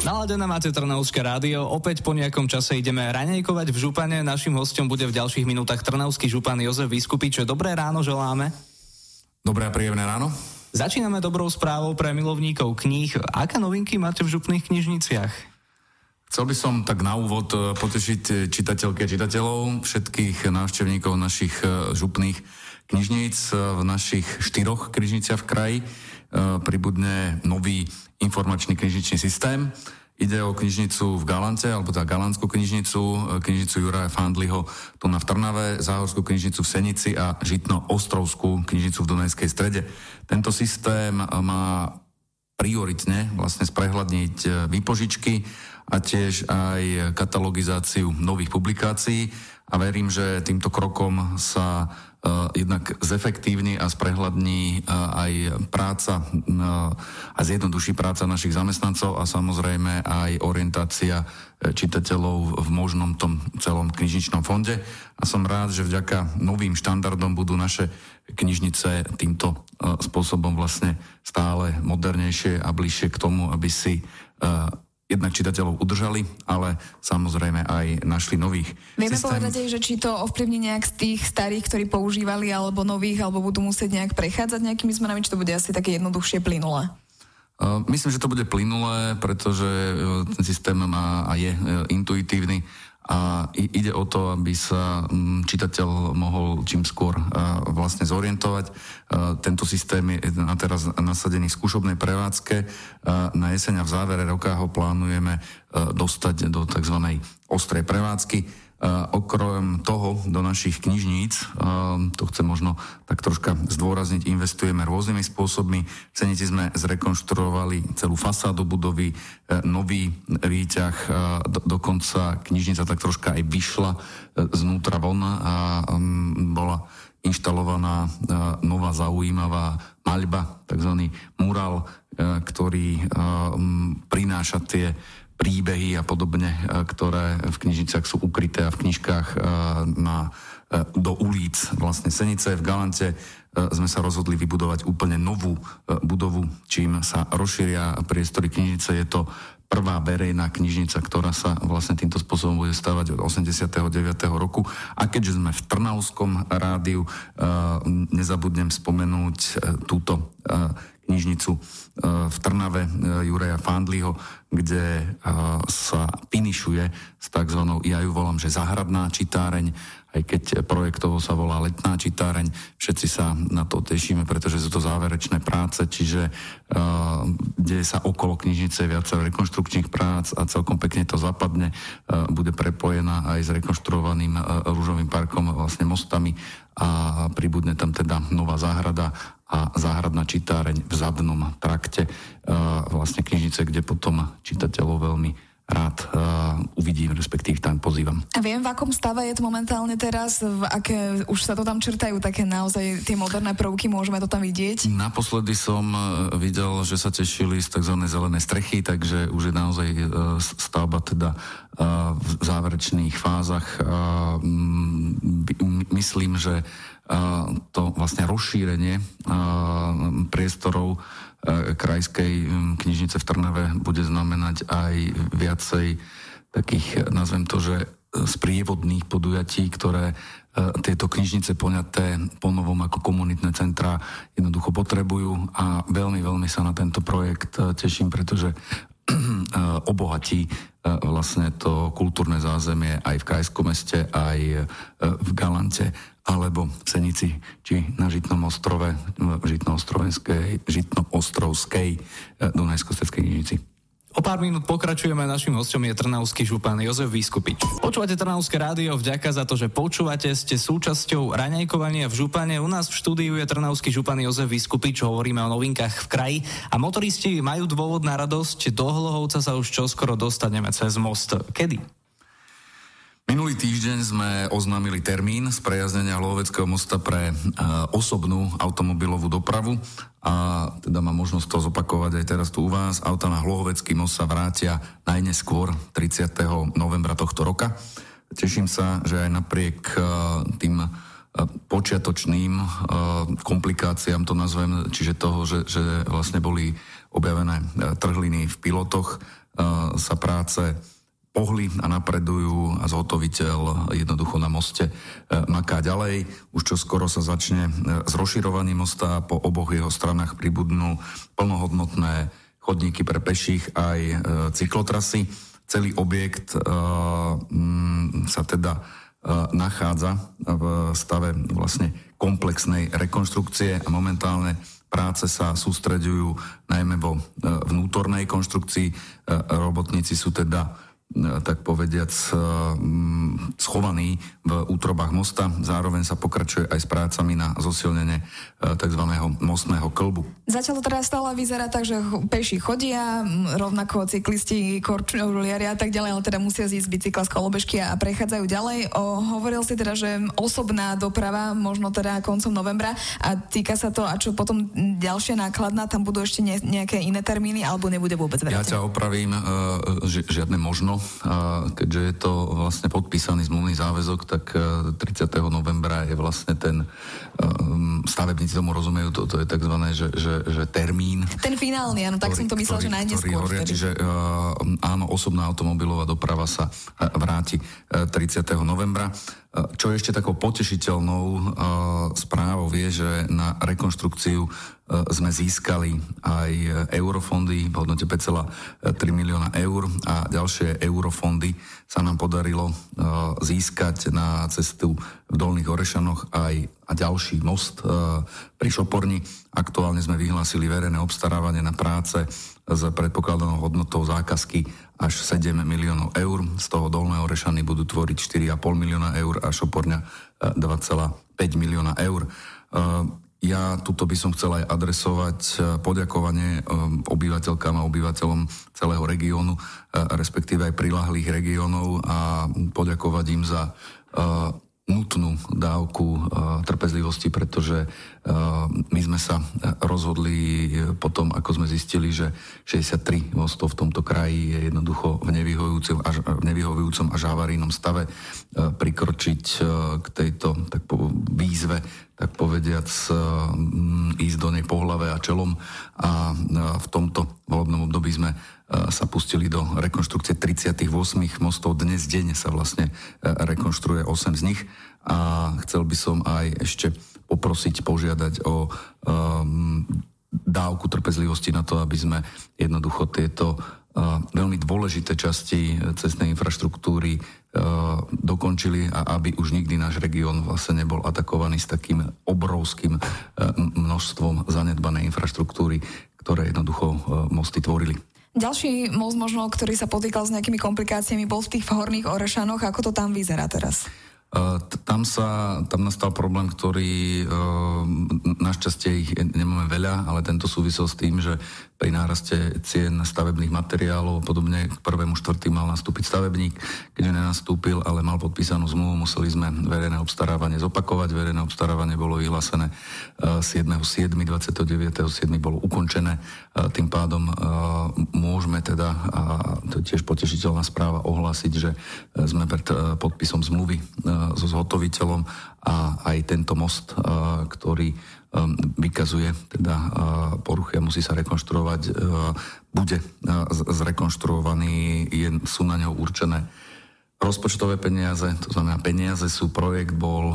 Naladené máte Trnavské rádio, opäť po nejakom čase ideme raňajkovať v Župane. Našim hostom bude v ďalších minútach Trnavský župan Jozef Vyskupič. Dobré ráno želáme. Dobré a príjemné ráno. Začíname dobrou správou pre milovníkov kníh. Aké novinky máte v župných knižniciach? Chcel by som tak na úvod e, potešiť e, čitateľky a čitateľov, všetkých návštevníkov našich e, župných knižníc v našich štyroch knižniciach v kraji. Pribudne nový informačný knižničný systém. Ide o knižnicu v Galante, alebo teda Galantskú knižnicu, e, knižnicu Juraja Fandliho tu na Trnave, Záhorskú knižnicu v Senici a Žitno-Ostrovskú knižnicu v Dunajskej strede. Tento systém e, má prioritne vlastne sprehľadniť e, výpožičky a tiež aj katalogizáciu nových publikácií a verím, že týmto krokom sa uh, jednak zefektívni a sprehľadní uh, aj práca uh, a zjednoduší práca našich zamestnancov a samozrejme aj orientácia čitateľov v možnom tom celom knižničnom fonde. A som rád, že vďaka novým štandardom budú naše knižnice týmto spôsobom vlastne stále modernejšie a bližšie k tomu, aby si jednak čitateľov udržali, ale samozrejme aj našli nových. Vieme systém... povedať aj, že či to ovplyvní nejak z tých starých, ktorí používali, alebo nových, alebo budú musieť nejak prechádzať nejakými zmenami, či to bude asi také jednoduchšie plynulé? Myslím, že to bude plynulé, pretože e, ten systém má a je e, intuitívny a ide o to, aby sa mm, čitateľ mohol čím skôr vlastne zorientovať. Tento systém je na teraz nasadený v skúšobnej prevádzke. Na jeseň a v závere roka ho plánujeme dostať do tzv. ostrej prevádzky Okrem toho do našich knižníc, to chcem možno tak troška zdôrazniť, investujeme rôznymi spôsobmi. V Cenici sme zrekonštruovali celú fasádu budovy, e, nový výťah, do, dokonca knižnica tak troška aj vyšla znútra von a bola inštalovaná nová zaujímavá maľba, tzv. mural, ktorý prináša tie príbehy a podobne, e, ktoré v knižniciach sú ukryté a v knižkách e, na, e, do ulic vlastne Senice v Galante sme sa rozhodli vybudovať úplne novú budovu, čím sa rozšíria priestory knižnice. Je to prvá verejná knižnica, ktorá sa vlastne týmto spôsobom bude stavať od 89. roku. A keďže sme v Trnavskom rádiu, nezabudnem spomenúť túto knižnicu v Trnave Juraja Fandliho, kde sa finišuje s tzv. ja ju volám, že zahradná čitáreň, aj keď projektovo sa volá letná čitáreň. Všetci sa na to tešíme, pretože sú to záverečné práce, čiže uh, deje sa okolo knižnice viacero rekonštrukčných prác a celkom pekne to zapadne. Uh, bude prepojená aj s rekonštruovaným uh, rúžovým parkom, vlastne mostami a pribudne tam teda nová záhrada a záhradná čitáreň v zadnom trakte vlastne knižnice, kde potom čitateľov veľmi rád uh, uvidím, respektíve tam pozývam. A viem, v akom stave je to momentálne teraz? V aké, už sa to tam črtajú také naozaj tie moderné prvky, môžeme to tam vidieť? Naposledy som videl, že sa tešili z tzv. zelené strechy, takže už je naozaj uh, stavba teda uh, v záverečných fázach. Uh, myslím, že to vlastne rozšírenie priestorov krajskej knižnice v Trnave bude znamenať aj viacej takých, nazvem to, že sprievodných podujatí, ktoré tieto knižnice poňaté ponovom ako komunitné centra jednoducho potrebujú. A veľmi, veľmi sa na tento projekt teším, pretože obohatí vlastne to kultúrne zázemie aj v Krajskom meste, aj v Galante alebo v Senici, či na Žitnom ostrove, v Žitnoostrovskej, eh, Dunajsko-Stredskej knižnici. O pár minút pokračujeme, našim hostom je Trnavský župan Jozef Vyskupič. Počúvate Trnavské rádio, vďaka za to, že počúvate, ste súčasťou raňajkovania v župane. U nás v štúdiu je Trnavský župan Jozef Vyskupič, hovoríme o novinkách v kraji a motoristi majú dôvod na radosť, do Hlohovca sa už čoskoro dostaneme cez most. Kedy? Minulý týždeň sme oznámili termín sprejaznenia Hloveckého mosta pre e, osobnú automobilovú dopravu a teda mám možnosť to zopakovať aj teraz tu u vás. Auta na Hlovecký most sa vrátia najneskôr 30. novembra tohto roka. Teším sa, že aj napriek e, tým e, počiatočným komplikáciám to nazvem, čiže toho, že, že vlastne boli objavené trhliny v pilotoch, sa práce pohli a napredujú a zhotoviteľ jednoducho na moste maká ďalej. Už čo skoro sa začne s rozširovaním mosta, po oboch jeho stranách pribudnú plnohodnotné chodníky pre peších aj cyklotrasy. Celý objekt sa teda nachádza v stave vlastne komplexnej rekonštrukcie a momentálne práce sa sústreďujú najmä vo e, vnútornej konštrukcii. E, robotníci sú teda E, tak povediac e, schovaný v útrobách mosta. Zároveň sa pokračuje aj s prácami na zosilnenie e, tzv. mostného klbu. Zatiaľ to teda stále vyzerá tak, že peši chodia, rovnako cyklisti, korčuliari a tak ďalej, ale teda musia zísť bicykla z kolobežky a prechádzajú ďalej. O, hovoril si teda, že osobná doprava možno teda koncom novembra a týka sa to, a čo potom ďalšia nákladná, tam budú ešte ne, nejaké iné termíny alebo nebude vôbec vrátené? Ja ťa opravím, uh, žiadne možno keďže je to vlastne podpísaný zmluvný záväzok, tak 30. E, novembra je vlastne ten um, stavebníci tomu rozumejú, to, to je tzv. Že, že, že termín. Ten finálny, áno, tak ktorý, som to myslel, ktorý, že najneskôr. Horia, čiže uh, áno, osobná automobilová doprava sa vráti 30. novembra. Čo je ešte takou potešiteľnou uh, správou je, že na rekonštrukciu uh, sme získali aj eurofondy v hodnote 5,3 milióna eur a ďalšie eurofondy sa nám podarilo získať na cestu v Dolných Orešanoch aj a ďalší most pri Šoporni. Aktuálne sme vyhlásili verejné obstarávanie na práce s predpokladanou hodnotou zákazky až 7 miliónov eur. Z toho dolného Rešany budú tvoriť 4,5 milióna eur a Šoporňa 2,5 e, milióna eur. E, ja tuto by som chcel aj adresovať e, poďakovanie obyvateľkám a obyvateľom celého regiónu, respektíve aj prilahlých regiónov a poďakovať im za nutnú dávku trpezlivosti, pretože my sme sa rozhodli potom, ako sme zistili, že 63 mostov v tomto kraji je jednoducho v v nevyhovujúcom až havarínom stave prikročiť k tejto tak po, výzve, tak povediac uh, ísť do nej po hlave a čelom a v tomto volebnom období sme sa pustili do rekonštrukcie 38 mostov. Dnes deň sa vlastne rekonštruuje 8 z nich a chcel by som aj ešte poprosiť, požiadať o um, dávku trpezlivosti na to, aby sme jednoducho tieto uh, veľmi dôležité časti cestnej infraštruktúry uh, dokončili a aby už nikdy náš región vlastne nebol atakovaný s takým obrovským uh, množstvom zanedbanej infraštruktúry, ktoré jednoducho uh, mosty tvorili. Ďalší most možno, ktorý sa potýkal s nejakými komplikáciami, bol v tých horných Orešanoch. Ako to tam vyzerá teraz? Tam sa, tam nastal problém, ktorý našťastie ich nemáme veľa, ale tento súvisel s tým, že pri náraste cien stavebných materiálov, podobne k prvému štvrtý mal nastúpiť stavebník, keďže nenastúpil, ale mal podpísanú zmluvu, museli sme verejné obstarávanie zopakovať. Verejné obstarávanie bolo vyhlásené 7.7., 29.7. bolo ukončené. Tým pádom môžeme teda, a to je tiež potešiteľná správa, ohlásiť, že sme pred podpisom zmluvy so zhotoviteľom a aj tento most, ktorý vykazuje teda poruchy a musí sa rekonštruovať, bude zrekonštruovaný, sú na neho určené rozpočtové peniaze, to znamená peniaze sú, projekt bol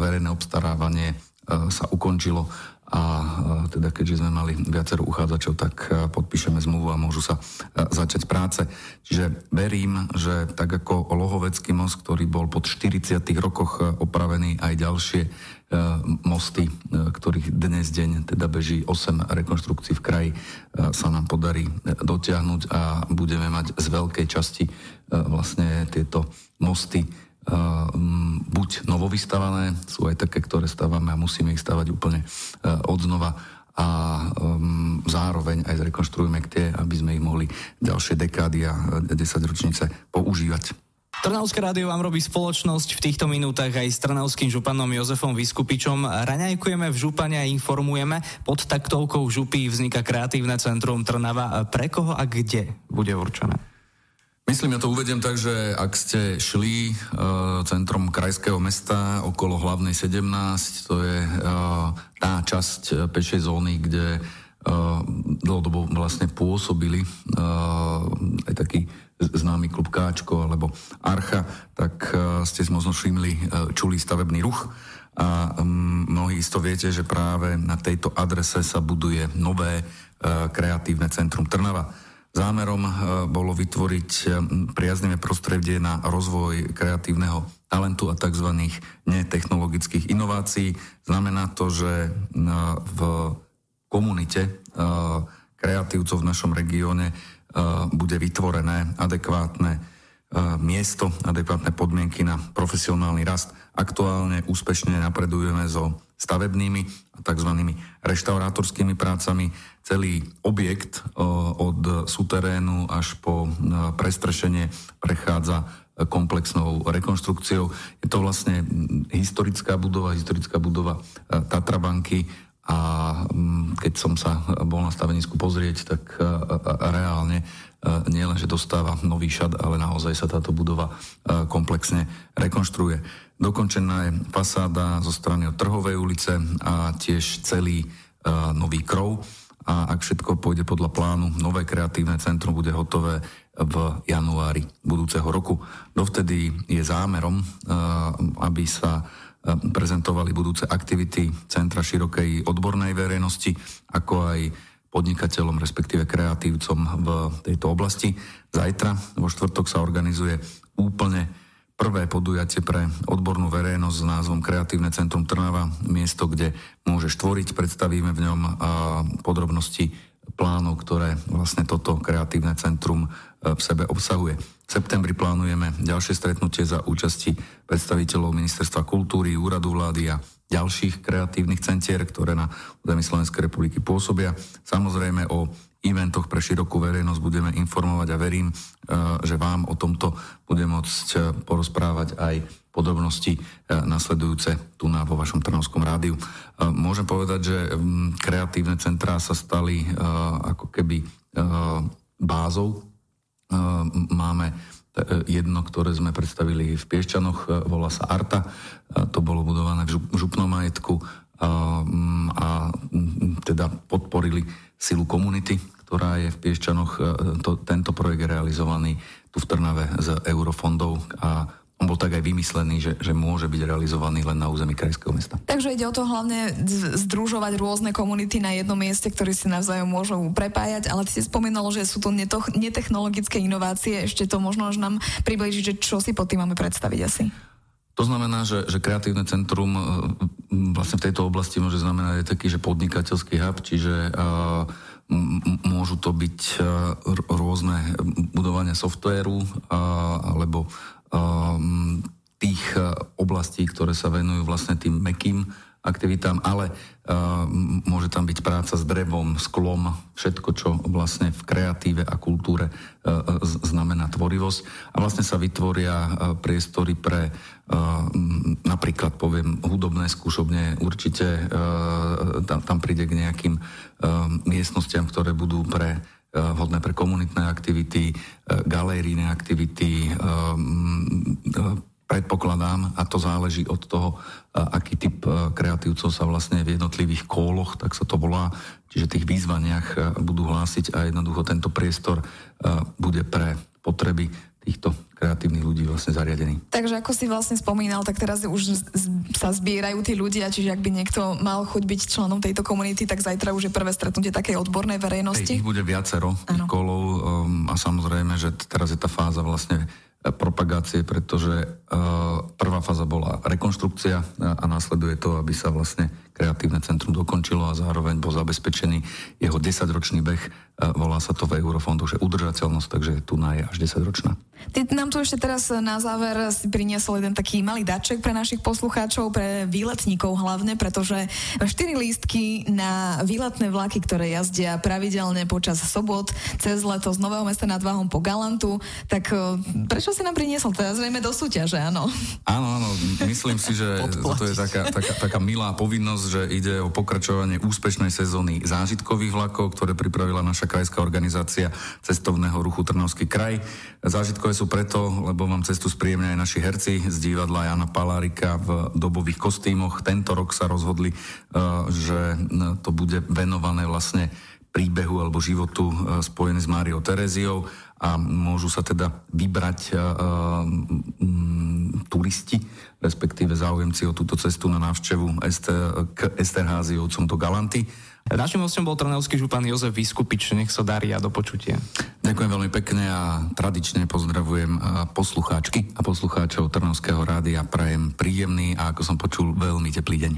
verejné obstarávanie sa ukončilo a teda keďže sme mali viacero uchádzačov, tak podpíšeme zmluvu a môžu sa začať práce. Čiže verím, že tak ako Lohovecký most, ktorý bol pod 40 rokoch opravený, aj ďalšie mosty, ktorých dnes deň teda beží 8 rekonštrukcií v kraji, sa nám podarí dotiahnuť a budeme mať z veľkej časti vlastne tieto mosty buď novovystavané, sú aj také, ktoré stávame a musíme ich stavať úplne od znova a um, zároveň aj zrekonštruujeme tie, aby sme ich mohli ďalšie dekády a 10 ročnice používať. Trnavské rádio vám robí spoločnosť v týchto minútach aj s trnavským županom Jozefom Vyskupičom. Raňajkujeme v župane a informujeme. Pod taktovkou župy vzniká kreatívne centrum Trnava. Pre koho a kde bude určené? Myslím, ja to uvediem tak, že ak ste šli uh, centrom krajského mesta okolo hlavnej 17, to je uh, tá časť uh, pešej zóny, kde uh, dlhodobo vlastne pôsobili uh, aj taký známy klub Káčko alebo Archa, tak ste si možno všimli čulý stavebný ruch a mnohí isto viete, že práve na tejto adrese sa buduje nové kreatívne centrum Trnava. Zámerom bolo vytvoriť priaznivé prostredie na rozvoj kreatívneho talentu a tzv. netechnologických inovácií. Znamená to, že v komunite kreatívcov v našom regióne bude vytvorené adekvátne miesto, adekvátne podmienky na profesionálny rast. Aktuálne úspešne napredujeme so stavebnými a tzv. reštaurátorskými prácami. Celý objekt od suterénu až po prestrešenie prechádza komplexnou rekonštrukciou. Je to vlastne historická budova, historická budova e, Tatrabanky a keď som sa bol na stavenisku pozrieť, tak e, e, reálne nie len, že dostáva nový šat, ale naozaj sa táto budova komplexne rekonštruuje. Dokončená je fasáda zo strany od Trhovej ulice a tiež celý nový krov a ak všetko pôjde podľa plánu, nové kreatívne centrum bude hotové v januári budúceho roku. Dovtedy je zámerom, aby sa prezentovali budúce aktivity Centra širokej odbornej verejnosti, ako aj podnikateľom, respektíve kreatívcom v tejto oblasti. Zajtra, vo štvrtok, sa organizuje úplne prvé podujatie pre odbornú verejnosť s názvom Kreatívne centrum Trnava, miesto, kde môžeš tvoriť, predstavíme v ňom podrobnosti plánov, ktoré vlastne toto kreatívne centrum e, v sebe obsahuje. V septembri plánujeme ďalšie stretnutie za účasti predstaviteľov Ministerstva kultúry, úradu vlády a ďalších kreatívnych centier, ktoré na území Slovenskej republiky pôsobia. Samozrejme o eventoch pre širokú verejnosť budeme informovať a verím, e, že vám o tomto bude môcť e, porozprávať aj podrobnosti nasledujúce tu na vo vašom Trnovskom rádiu. Môžem povedať, že kreatívne centrá sa stali ako keby bázou. Máme jedno, ktoré sme predstavili v Piešťanoch, volá sa Arta. To bolo budované v župnom majetku a teda podporili silu komunity, ktorá je v Piešťanoch. To, tento projekt je realizovaný tu v Trnave z eurofondov a on bol tak aj vymyslený, že, že môže byť realizovaný len na území krajského mesta. Takže ide o to hlavne združovať rôzne komunity na jednom mieste, ktorí si navzájom môžu prepájať, ale ty si spomínalo, že sú to netechnologické inovácie. Ešte to možno až nám približiť, že čo si pod tým máme predstaviť asi. To znamená, že, že kreatívne centrum e, vlastne v tejto oblasti môže znamenať aj taký, že podnikateľský hub, čiže uh, môžu to byť uh, rôzne budovania softvéru alebo um, tých uh, oblastí, ktoré sa venujú vlastne tým mekým aktivitám, ale uh, môže tam byť práca s drevom, sklom, všetko, čo vlastne v kreatíve a kultúre uh, znamená tvorivosť. A vlastne sa vytvoria priestory pre napríklad, poviem, hudobné skúšobne. Určite tam, príde k nejakým miestnostiam, ktoré budú pre vhodné pre komunitné aktivity, eh, galérijné aktivity, eh, predpokladám, a to záleží od toho, aký typ kreatívcov sa vlastne v jednotlivých kóloch, tak sa to volá, čiže tých výzvaniach budú hlásiť a jednoducho tento priestor bude pre potreby týchto kreatívnych ľudí vlastne zariadený. Takže ako si vlastne spomínal, tak teraz už sa zbierajú tí ľudia, čiže ak by niekto mal chuť byť členom tejto komunity, tak zajtra už je prvé stretnutie takej odbornej verejnosti. Hej, ich bude viacero tých kolov um, a samozrejme, že teraz je tá fáza vlastne e, propagácie, pretože uh, prvá fáza bola rekonštrukcia a, a následuje to, aby sa vlastne kreatívne centrum dokončilo a zároveň bol zabezpečený jeho 10-ročný beh. E, volá sa to v Eurofondu, že udržateľnosť, takže tu na je až 10 ročná. Ty nám tu ešte teraz na záver si priniesol jeden taký malý daček pre našich poslucháčov, pre výletníkov hlavne, pretože 4 lístky na výletné vlaky, ktoré jazdia pravidelne počas sobot cez leto z Nového mesta nad Váhom po Galantu, tak e, prečo si nám priniesol? Teda zrejme do súťaže, áno. Áno, áno, myslím si, že to je taká, taká, taká milá povinnosť, že ide o pokračovanie úspešnej sezóny zážitkových vlakov, ktoré pripravila naša krajská organizácia cestovného ruchu Trnavský kraj. Zážitkové sú preto, lebo vám cestu spríjemne aj naši herci z divadla Jana Palárika v dobových kostýmoch. Tento rok sa rozhodli, eh, že to bude venované vlastne príbehu alebo životu spojený s Máriou Tereziou a môžu sa teda vybrať um, turisti, respektíve záujemci o túto cestu na návštevu k Esterháziovcom do Galanty. Našim hostom bol trnavský župan Jozef Vyskupič. Nech sa darí a do počutia. Ďakujem veľmi pekne a tradične pozdravujem poslucháčky a poslucháčov Trnavského rádia. Prajem príjemný a ako som počul, veľmi teplý deň.